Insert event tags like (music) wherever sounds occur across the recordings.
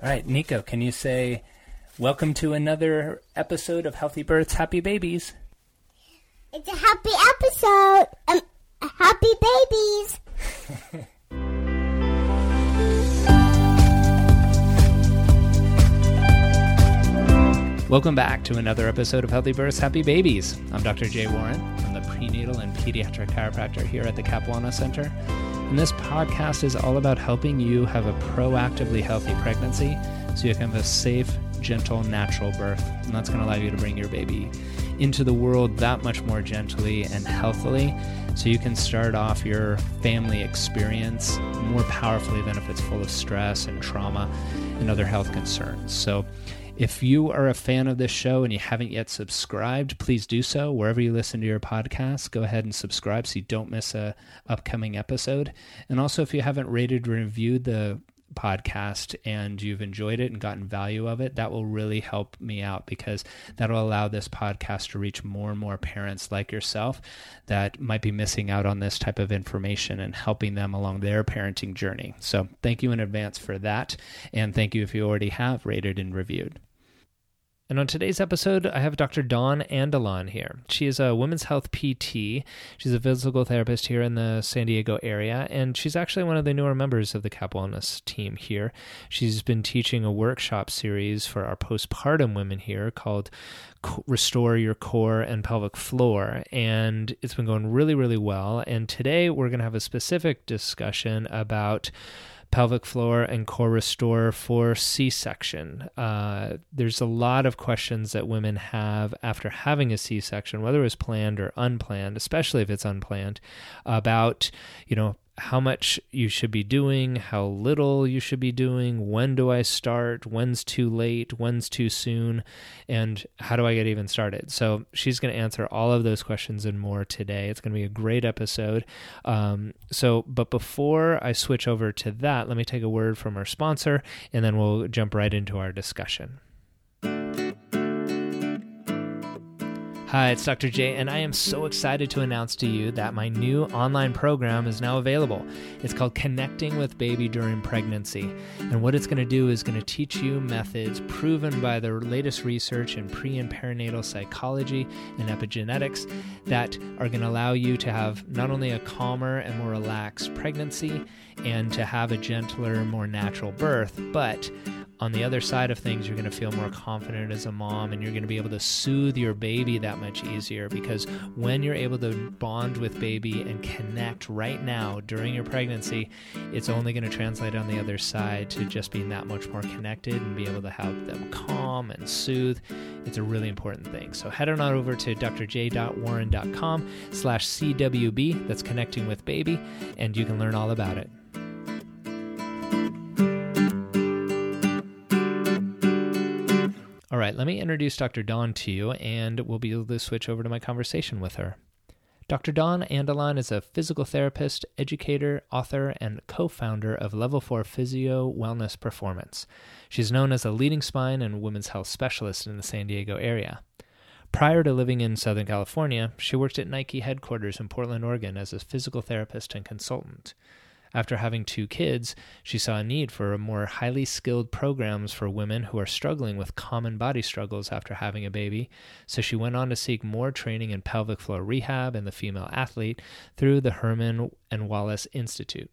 All right, Nico, can you say welcome to another episode of Healthy Births, Happy Babies? It's a happy episode. Um, happy babies. (laughs) Welcome back to another episode of Healthy Births, Happy Babies. I'm Dr. Jay Warren. I'm the prenatal and pediatric chiropractor here at the Cap Center. And this podcast is all about helping you have a proactively healthy pregnancy so you can have a safe, gentle, natural birth. And that's going to allow you to bring your baby into the world that much more gently and healthily so you can start off your family experience more powerfully than if it's full of stress and trauma and other health concerns. So, if you are a fan of this show and you haven't yet subscribed, please do so wherever you listen to your podcast. Go ahead and subscribe so you don't miss a upcoming episode. And also, if you haven't rated or reviewed the podcast and you've enjoyed it and gotten value of it, that will really help me out because that'll allow this podcast to reach more and more parents like yourself that might be missing out on this type of information and helping them along their parenting journey. So, thank you in advance for that. And thank you if you already have rated and reviewed. And on today's episode, I have Dr. Dawn Andalon here. She is a women's health PT. She's a physical therapist here in the San Diego area, and she's actually one of the newer members of the Cap Wellness team here. She's been teaching a workshop series for our postpartum women here called Restore Your Core and Pelvic Floor, and it's been going really, really well. And today we're going to have a specific discussion about pelvic floor and core restore for C section. Uh, there's a lot of questions that women have after having a C section, whether it was planned or unplanned, especially if it's unplanned, about, you know, how much you should be doing, how little you should be doing, when do I start, when's too late, when's too soon, and how do I get even started? So she's going to answer all of those questions and more today. It's going to be a great episode. Um, so, but before I switch over to that, let me take a word from our sponsor, and then we'll jump right into our discussion. Hi, it's Dr. J, and I am so excited to announce to you that my new online program is now available. It's called Connecting with Baby During Pregnancy. And what it's going to do is going to teach you methods proven by the latest research in pre and perinatal psychology and epigenetics that are going to allow you to have not only a calmer and more relaxed pregnancy and to have a gentler, more natural birth, but on the other side of things, you're going to feel more confident as a mom and you're going to be able to soothe your baby that much easier because when you're able to bond with baby and connect right now during your pregnancy, it's only going to translate on the other side to just being that much more connected and be able to help them calm and soothe. It's a really important thing. So head on over to drj.warren.com slash CWB, that's connecting with baby, and you can learn all about it. All right, let me introduce Dr. Dawn to you, and we'll be able to switch over to my conversation with her. Dr. Dawn Andalon is a physical therapist, educator, author, and co founder of Level 4 Physio Wellness Performance. She's known as a leading spine and women's health specialist in the San Diego area. Prior to living in Southern California, she worked at Nike headquarters in Portland, Oregon as a physical therapist and consultant. After having two kids, she saw a need for more highly skilled programs for women who are struggling with common body struggles after having a baby, so she went on to seek more training in pelvic floor rehab and the female athlete through the Herman and Wallace Institute.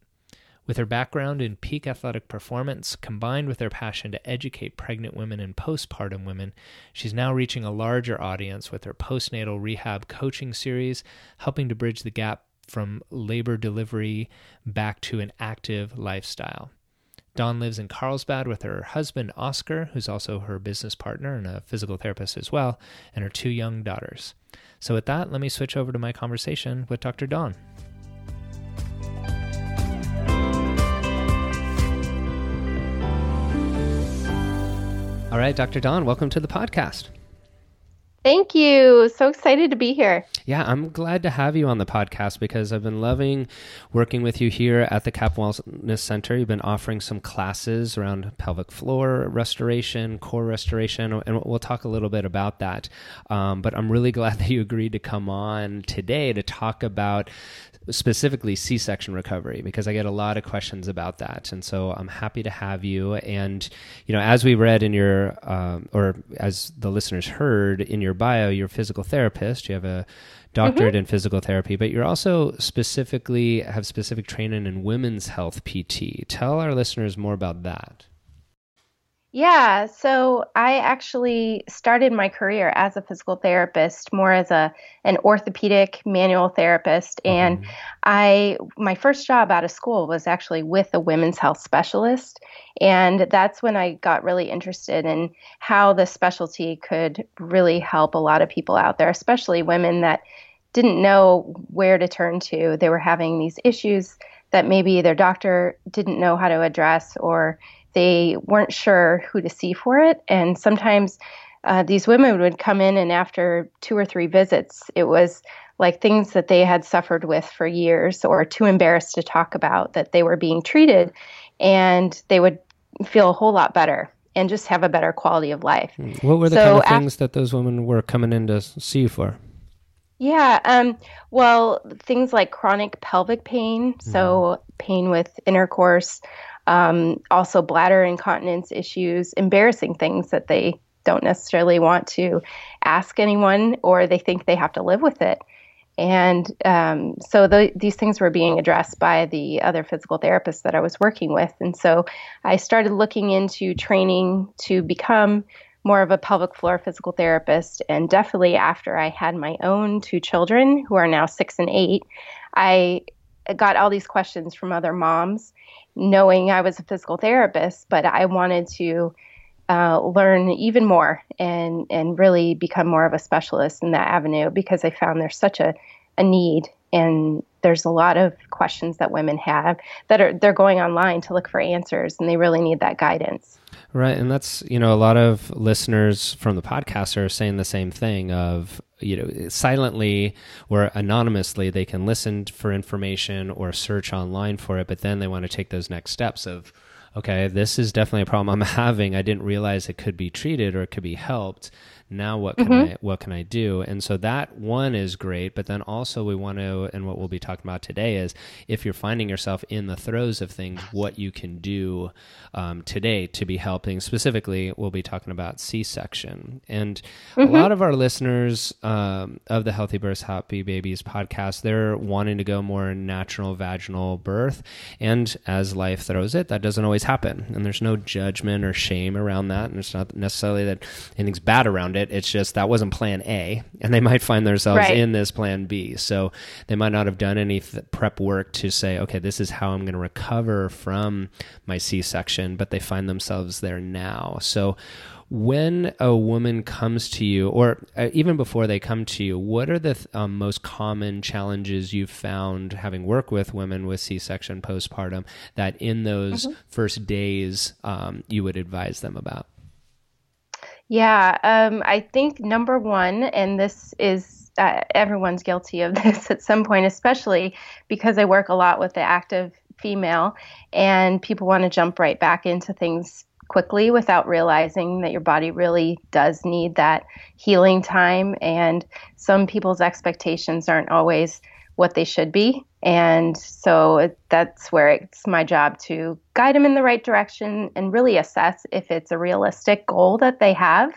With her background in peak athletic performance, combined with her passion to educate pregnant women and postpartum women, she's now reaching a larger audience with her postnatal rehab coaching series, helping to bridge the gap from labor delivery back to an active lifestyle. Dawn lives in Carlsbad with her husband, Oscar, who's also her business partner and a physical therapist as well, and her two young daughters. So, with that, let me switch over to my conversation with Dr. Dawn. All right, Dr. Dawn, welcome to the podcast. Thank you. So excited to be here. Yeah, I'm glad to have you on the podcast because I've been loving working with you here at the Cap Wellness Center. You've been offering some classes around pelvic floor restoration, core restoration, and we'll talk a little bit about that. Um, but I'm really (laughs) glad that you agreed to come on today to talk about specifically C-section recovery because I get a lot of questions about that, and so I'm happy to have you. And you know, as we read in your um, or as the listeners heard in your bio, you're a physical therapist. You have a doctorate mm-hmm. in physical therapy, but you're also specifically have specific training in women's health PT. Tell our listeners more about that. Yeah, so I actually started my career as a physical therapist, more as a an orthopedic manual therapist, and mm-hmm. I my first job out of school was actually with a women's health specialist, and that's when I got really interested in how the specialty could really help a lot of people out there, especially women that didn't know where to turn to. They were having these issues that maybe their doctor didn't know how to address or they weren't sure who to see for it. And sometimes uh, these women would come in, and after two or three visits, it was like things that they had suffered with for years or too embarrassed to talk about that they were being treated, and they would feel a whole lot better and just have a better quality of life. Hmm. What were the so kind of things that those women were coming in to see you for? Yeah, um, well, things like chronic pelvic pain, so hmm. pain with intercourse, um, also bladder incontinence issues, embarrassing things that they don't necessarily want to ask anyone or they think they have to live with it. And um, so the, these things were being addressed by the other physical therapists that I was working with. And so I started looking into training to become more of a pelvic floor physical therapist. And definitely after I had my own two children, who are now six and eight, I got all these questions from other moms knowing I was a physical therapist, but I wanted to uh, learn even more and and really become more of a specialist in that avenue because I found there's such a, a need and there's a lot of questions that women have that are they're going online to look for answers and they really need that guidance. Right, and that's you know a lot of listeners from the podcast are saying the same thing of you know silently or anonymously they can listen for information or search online for it, but then they want to take those next steps of okay, this is definitely a problem I'm (laughs) having. I didn't realize it could be treated or it could be helped now what can mm-hmm. I what can I do? And so that one is great, but then also we want to and what we'll be talking about today is if you're finding yourself in the throes of things, what you can do um, today to be helping. Specifically, we'll be talking about C-section, and mm-hmm. a lot of our listeners um, of the Healthy Births Happy Babies podcast, they're wanting to go more natural vaginal birth, and as life throws it, that doesn't always happen, and there's no judgment or shame around that, and it's not necessarily that anything's bad around it. It's just that wasn't plan A, and they might find themselves right. in this plan B. So they might not have done any th- prep work to say, okay, this is how I'm going to recover from my C section, but they find themselves there now. So when a woman comes to you, or uh, even before they come to you, what are the th- um, most common challenges you've found having worked with women with C section postpartum that in those mm-hmm. first days um, you would advise them about? Yeah, um, I think number one, and this is uh, everyone's guilty of (laughs) this at some point, especially because I work a lot with the active female, and people want to jump right back into things quickly without realizing that your body really does need that healing time. And some people's expectations aren't always what they should be. And so that's where it's my job to guide them in the right direction and really assess if it's a realistic goal that they have,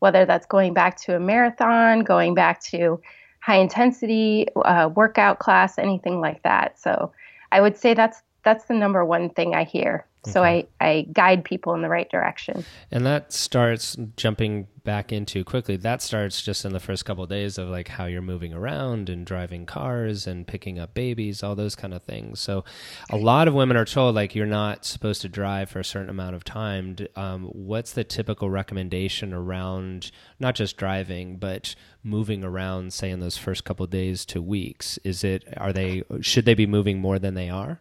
whether that's going back to a marathon, going back to high intensity uh, workout class, anything like that. So I would say that's that's the number one thing I hear Okay. So I, I guide people in the right direction. And that starts jumping back into quickly. That starts just in the first couple of days of like how you're moving around and driving cars and picking up babies, all those kind of things. So a lot of women are told like you're not supposed to drive for a certain amount of time. Um, what's the typical recommendation around not just driving, but moving around, say in those first couple days to weeks? Is it, are they, should they be moving more than they are?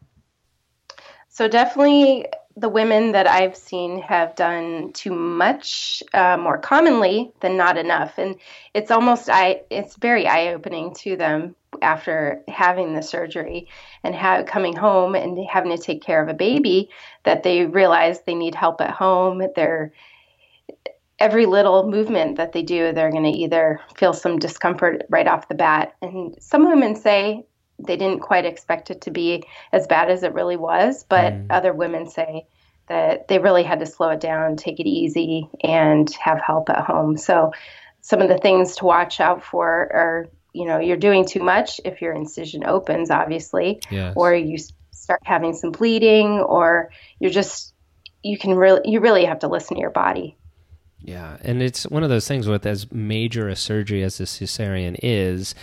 So definitely the women that I've seen have done too much uh, more commonly than not enough, and it's almost I it's very eye opening to them after having the surgery and ha- coming home and having to take care of a baby that they realize they need help at home. They're every little movement that they do, they're going to either feel some discomfort right off the bat. And some women say they didn't quite expect it to be as bad as it really was, but mm. other women say that they really had to slow it down, take it easy, and have help at home. So, some of the things to watch out for are you know, you're doing too much if your incision opens, obviously, yes. or you start having some bleeding, or you're just, you can really, you really have to listen to your body. Yeah, and it's one of those things with as major a surgery as a cesarean is,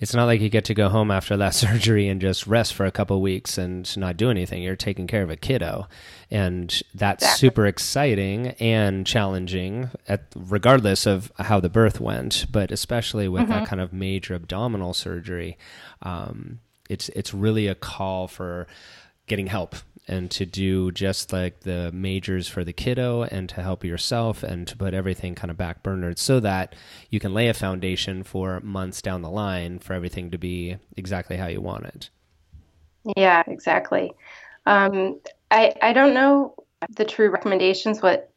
it's not like you get to go home after that (laughs) surgery and just rest for a couple weeks and not do anything. You're taking care of a kiddo, and that's exactly. super exciting and challenging, at, regardless of how the birth went. But especially with mm-hmm. that kind of major abdominal surgery, um, it's it's really a call for getting help and to do just like the majors for the kiddo and to help yourself and to put everything kind of back burnered so that you can lay a foundation for months down the line for everything to be exactly how you want it. Yeah, exactly. Um, I I don't know the true recommendations. What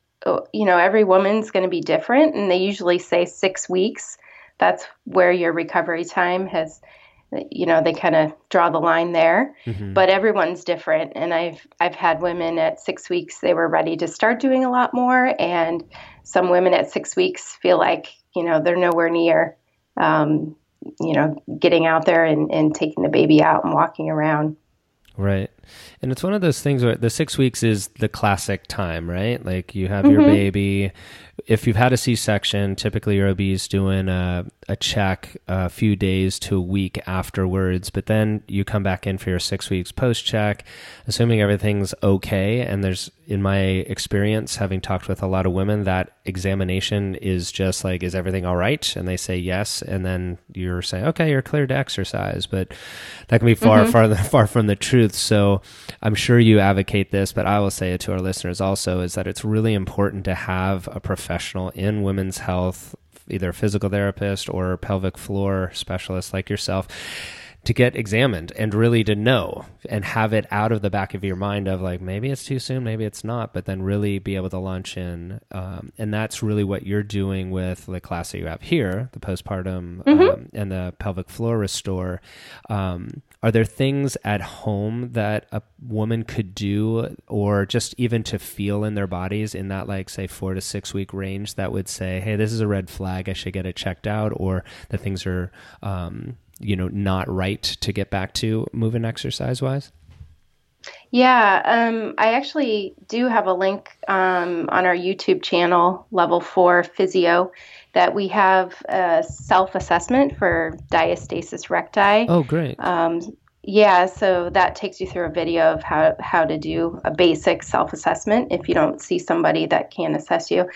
you know, every woman's going to be different, and they usually say six weeks. That's where your recovery time has you know they kind of draw the line there. Mm-hmm. but everyone's different and i've i've had women at 6 weeks they were ready to start doing a lot more and some women at 6 weeks feel like you know they're nowhere near um, you know getting out there and, and taking the baby out and walking around. Right and it's one of those things where the six weeks is the classic time, right? Like you have mm-hmm. your baby. If you've had a C section, typically your OB is doing a, a check a few days to a week afterwards, but then you come back in for your six weeks post check, assuming everything's okay. And there's, in my experience, having talked with a lot of women, that examination is just like, is everything all right? And they say yes. And then you're saying, okay, you're cleared to exercise. But that can be far, mm-hmm. far, (laughs) far from the truth. So, I'm sure you advocate this, but I will say it to our listeners also is that it's really important to have a professional in women's health, either a physical therapist or pelvic floor specialist like yourself to get examined and really to know and have it out of the back of your mind of like maybe it's too soon maybe it's not but then really be able to launch in um, and that's really what you're doing with the class that you have here the postpartum mm-hmm. um, and the pelvic floor restore um, are there things at home that a woman could do or just even to feel in their bodies in that like say four to six week range that would say hey this is a red flag i should get it checked out or that things are um, you know not right to get back to moving exercise wise? Yeah, um, I actually do have a link um, on our YouTube channel, Level 4 Physio, that we have a self assessment for diastasis recti. Oh, great. Um, yeah, so that takes you through a video of how, how to do a basic self assessment if you don't see somebody that can assess you.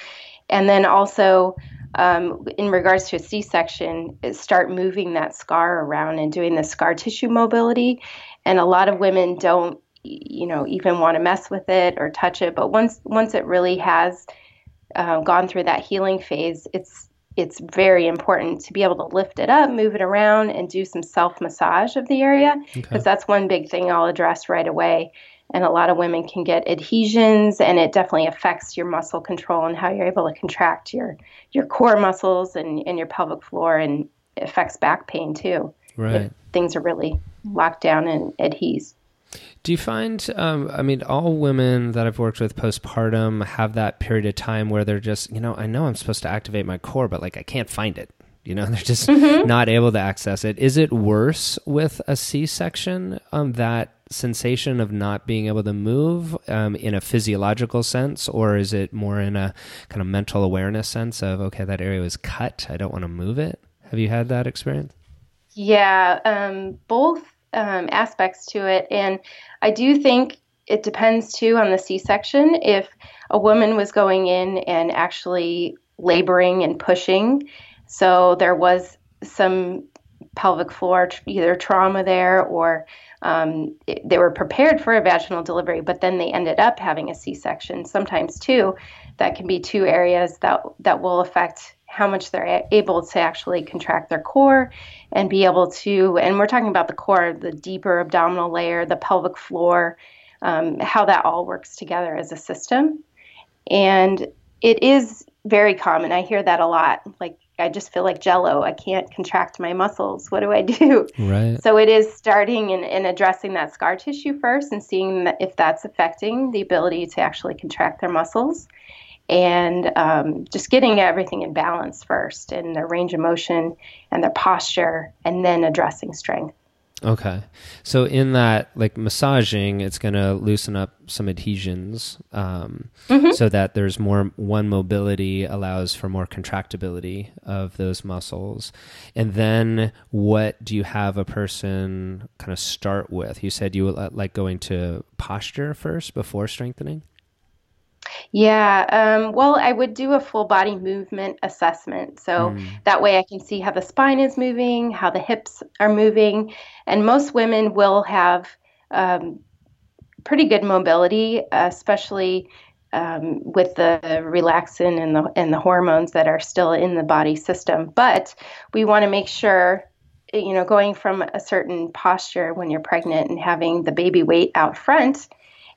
And then also, um, in regards to a C section, start moving that scar around and doing the scar tissue mobility. And a lot of women don't, you know, even want to mess with it or touch it. But once once it really has uh, gone through that healing phase, it's it's very important to be able to lift it up, move it around, and do some self massage of the area because okay. that's one big thing I'll address right away and a lot of women can get adhesions and it definitely affects your muscle control and how you're able to contract your your core muscles and, and your pelvic floor and affects back pain too right things are really locked down and adhese do you find um, i mean all women that i've worked with postpartum have that period of time where they're just you know i know i'm supposed to activate my core but like i can't find it you know (laughs) they're just mm-hmm. not able to access it is it worse with a c-section um, that sensation of not being able to move um, in a physiological sense, or is it more in a kind of mental awareness sense of, okay, that area was cut, I don't want to move it? Have you had that experience? Yeah, um, both um, aspects to it. And I do think it depends too on the C section. If a woman was going in and actually laboring and pushing, so there was some pelvic floor either trauma there or um, they were prepared for a vaginal delivery, but then they ended up having a C-section. Sometimes too, that can be two areas that that will affect how much they're able to actually contract their core and be able to. And we're talking about the core, the deeper abdominal layer, the pelvic floor, um, how that all works together as a system. And it is very common. I hear that a lot. Like I just feel like jello. I can't contract my muscles. What do I do? Right. So it is starting and, and addressing that scar tissue first and seeing if that's affecting the ability to actually contract their muscles and um, just getting everything in balance first and their range of motion and their posture and then addressing strength. Okay. So in that like massaging, it's going to loosen up some adhesions um, mm-hmm. so that there's more one mobility allows for more contractibility of those muscles. And then what do you have a person kind of start with? You said you like going to posture first before strengthening? Yeah, um, well, I would do a full body movement assessment. So mm. that way I can see how the spine is moving, how the hips are moving. And most women will have um, pretty good mobility, especially um, with the relaxin and the, and the hormones that are still in the body system. But we want to make sure you know, going from a certain posture when you're pregnant and having the baby weight out front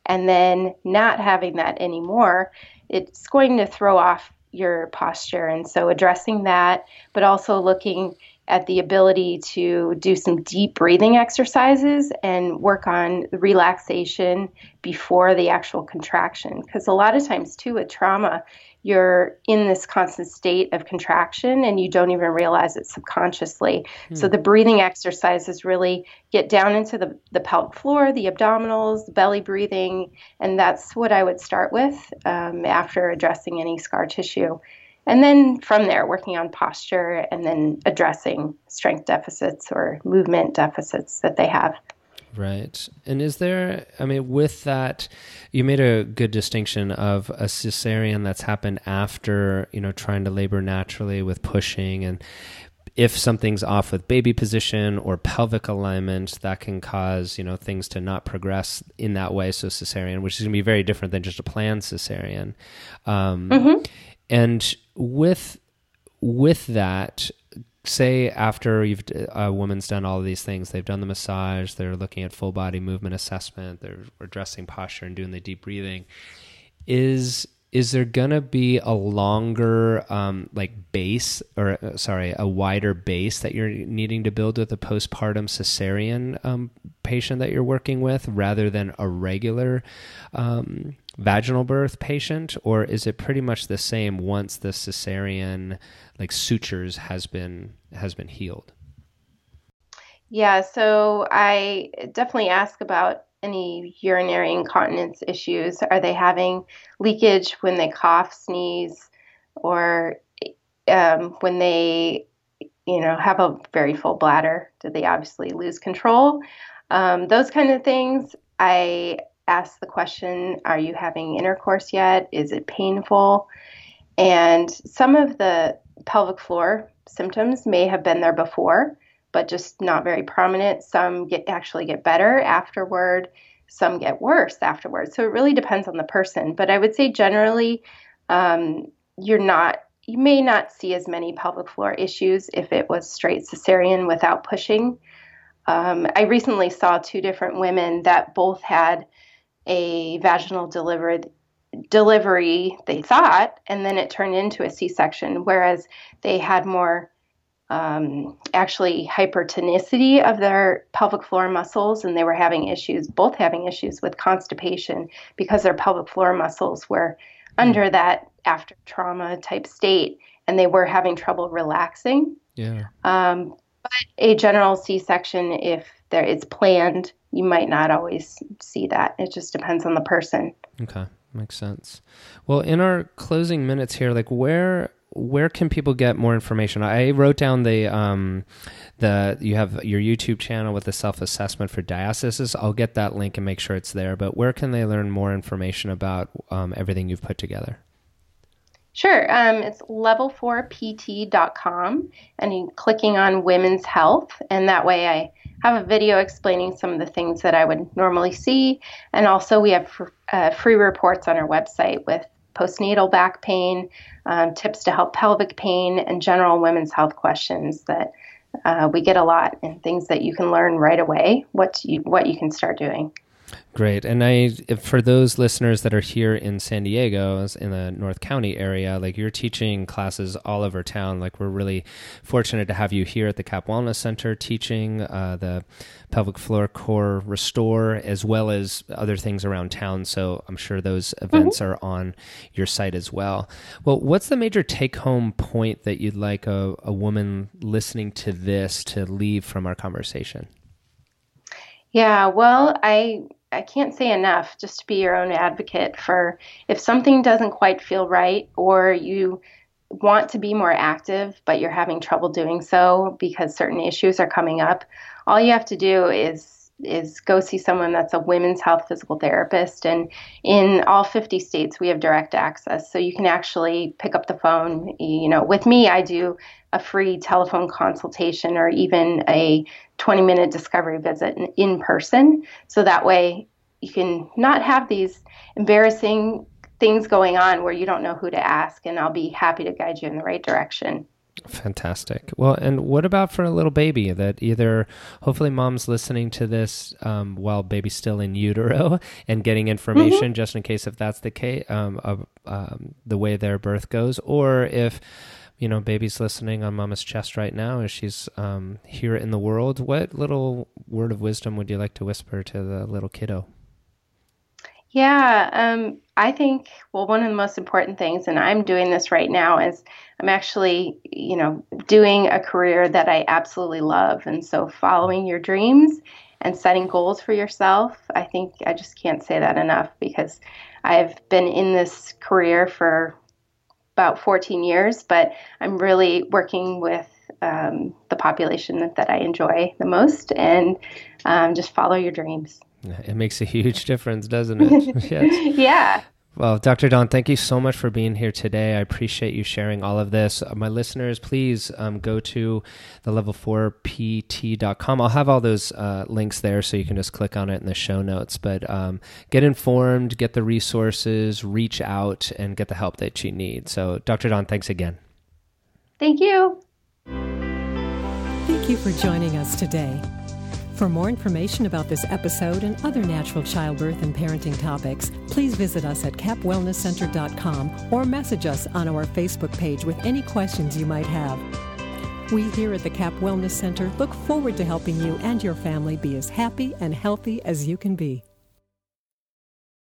and then not having that anymore, it's going to throw off your posture. And so addressing that, but also looking at the ability to do some deep breathing exercises and work on relaxation before the actual contraction. Because a lot of times, too, with trauma, you're in this constant state of contraction and you don't even realize it subconsciously. Hmm. So the breathing exercises really get down into the, the pelvic floor, the abdominals, the belly breathing, and that's what I would start with um, after addressing any scar tissue. And then from there, working on posture and then addressing strength deficits or movement deficits that they have. Right. And is there, I mean, with that, you made a good distinction of a cesarean that's happened after, you know, trying to labor naturally with pushing. And if something's off with baby position or pelvic alignment, that can cause, you know, things to not progress in that way. So cesarean, which is going to be very different than just a planned cesarean. Um, mm-hmm. And with, with that, say after you've a woman's done all of these things they've done the massage they're looking at full body movement assessment they're addressing posture and doing the deep breathing is is there gonna be a longer um, like base or uh, sorry a wider base that you're needing to build with a postpartum cesarean um, patient that you're working with rather than a regular um, vaginal birth patient or is it pretty much the same once the cesarean like sutures has been has been healed yeah so i definitely ask about any urinary incontinence issues? Are they having leakage when they cough, sneeze, or um, when they, you know, have a very full bladder? Do they obviously lose control? Um, those kind of things. I ask the question Are you having intercourse yet? Is it painful? And some of the pelvic floor symptoms may have been there before but just not very prominent. Some get actually get better afterward. Some get worse afterward. So it really depends on the person. But I would say generally, um, you're not you may not see as many pelvic floor issues if it was straight cesarean without pushing. Um, I recently saw two different women that both had a vaginal delivered delivery, they thought, and then it turned into a C section, whereas they had more um, actually hypertonicity of their pelvic floor muscles, and they were having issues, both having issues with constipation because their pelvic floor muscles were under that after trauma type state, and they were having trouble relaxing. Yeah. Um, but a general C-section, if there it's planned, you might not always see that. It just depends on the person. Okay, makes sense. Well, in our closing minutes here, like where where can people get more information? I wrote down the um, the you have your YouTube channel with the self assessment for diastasis. I'll get that link and make sure it's there. But where can they learn more information about um, everything you've put together? Sure. Um, it's level4pt.com and you're clicking on women's health. And that way I have a video explaining some of the things that I would normally see. And also, we have uh, free reports on our website with postnatal back pain, um, tips to help pelvic pain, and general women's health questions that uh, we get a lot and things that you can learn right away what you, what you can start doing. Great. And I, for those listeners that are here in San Diego, in the North County area, like you're teaching classes all over town. Like we're really fortunate to have you here at the CAP Wellness Center teaching uh, the pelvic floor core restore, as well as other things around town. So I'm sure those events mm-hmm. are on your site as well. Well, what's the major take home point that you'd like a, a woman listening to this to leave from our conversation? Yeah, well, I I can't say enough just to be your own advocate for if something doesn't quite feel right or you want to be more active but you're having trouble doing so because certain issues are coming up, all you have to do is is go see someone that's a women's health physical therapist and in all 50 states we have direct access so you can actually pick up the phone you know with me I do a free telephone consultation or even a 20 minute discovery visit in person. So that way you can not have these embarrassing things going on where you don't know who to ask, and I'll be happy to guide you in the right direction. Fantastic. Well, and what about for a little baby that either hopefully mom's listening to this um, while baby's still in utero (laughs) and getting information mm-hmm. just in case if that's the case um, of um, the way their birth goes, or if you know, baby's listening on mama's chest right now as she's um, here in the world. What little word of wisdom would you like to whisper to the little kiddo? Yeah, um, I think, well, one of the most important things, and I'm doing this right now, is I'm actually, you know, doing a career that I absolutely love. And so following your dreams and setting goals for yourself, I think I just can't say that enough because I've been in this career for about 14 years, but I'm really working with um, the population that, that, I enjoy the most and um, just follow your dreams. (laughs) It makes a huge difference, doesn't it? (laughs) yes. Yeah. Well, Dr. Dawn, thank you so much for being here today. I appreciate you sharing all of this. Uh, my listeners, please um, go to the level4pt.com. I'll have all those uh, links there so you can just click on it in the show notes. But um, get informed, get the resources, reach out, and get the help that you need. So, Dr. Dawn, thanks again. Thank you. Thank you for joining us today. For more information about this episode and other natural childbirth and parenting topics, please visit us at capwellnesscenter.com or message us on our Facebook page with any questions you might have. We here at the CAP Wellness Center look forward to helping you and your family be as happy and healthy as you can be.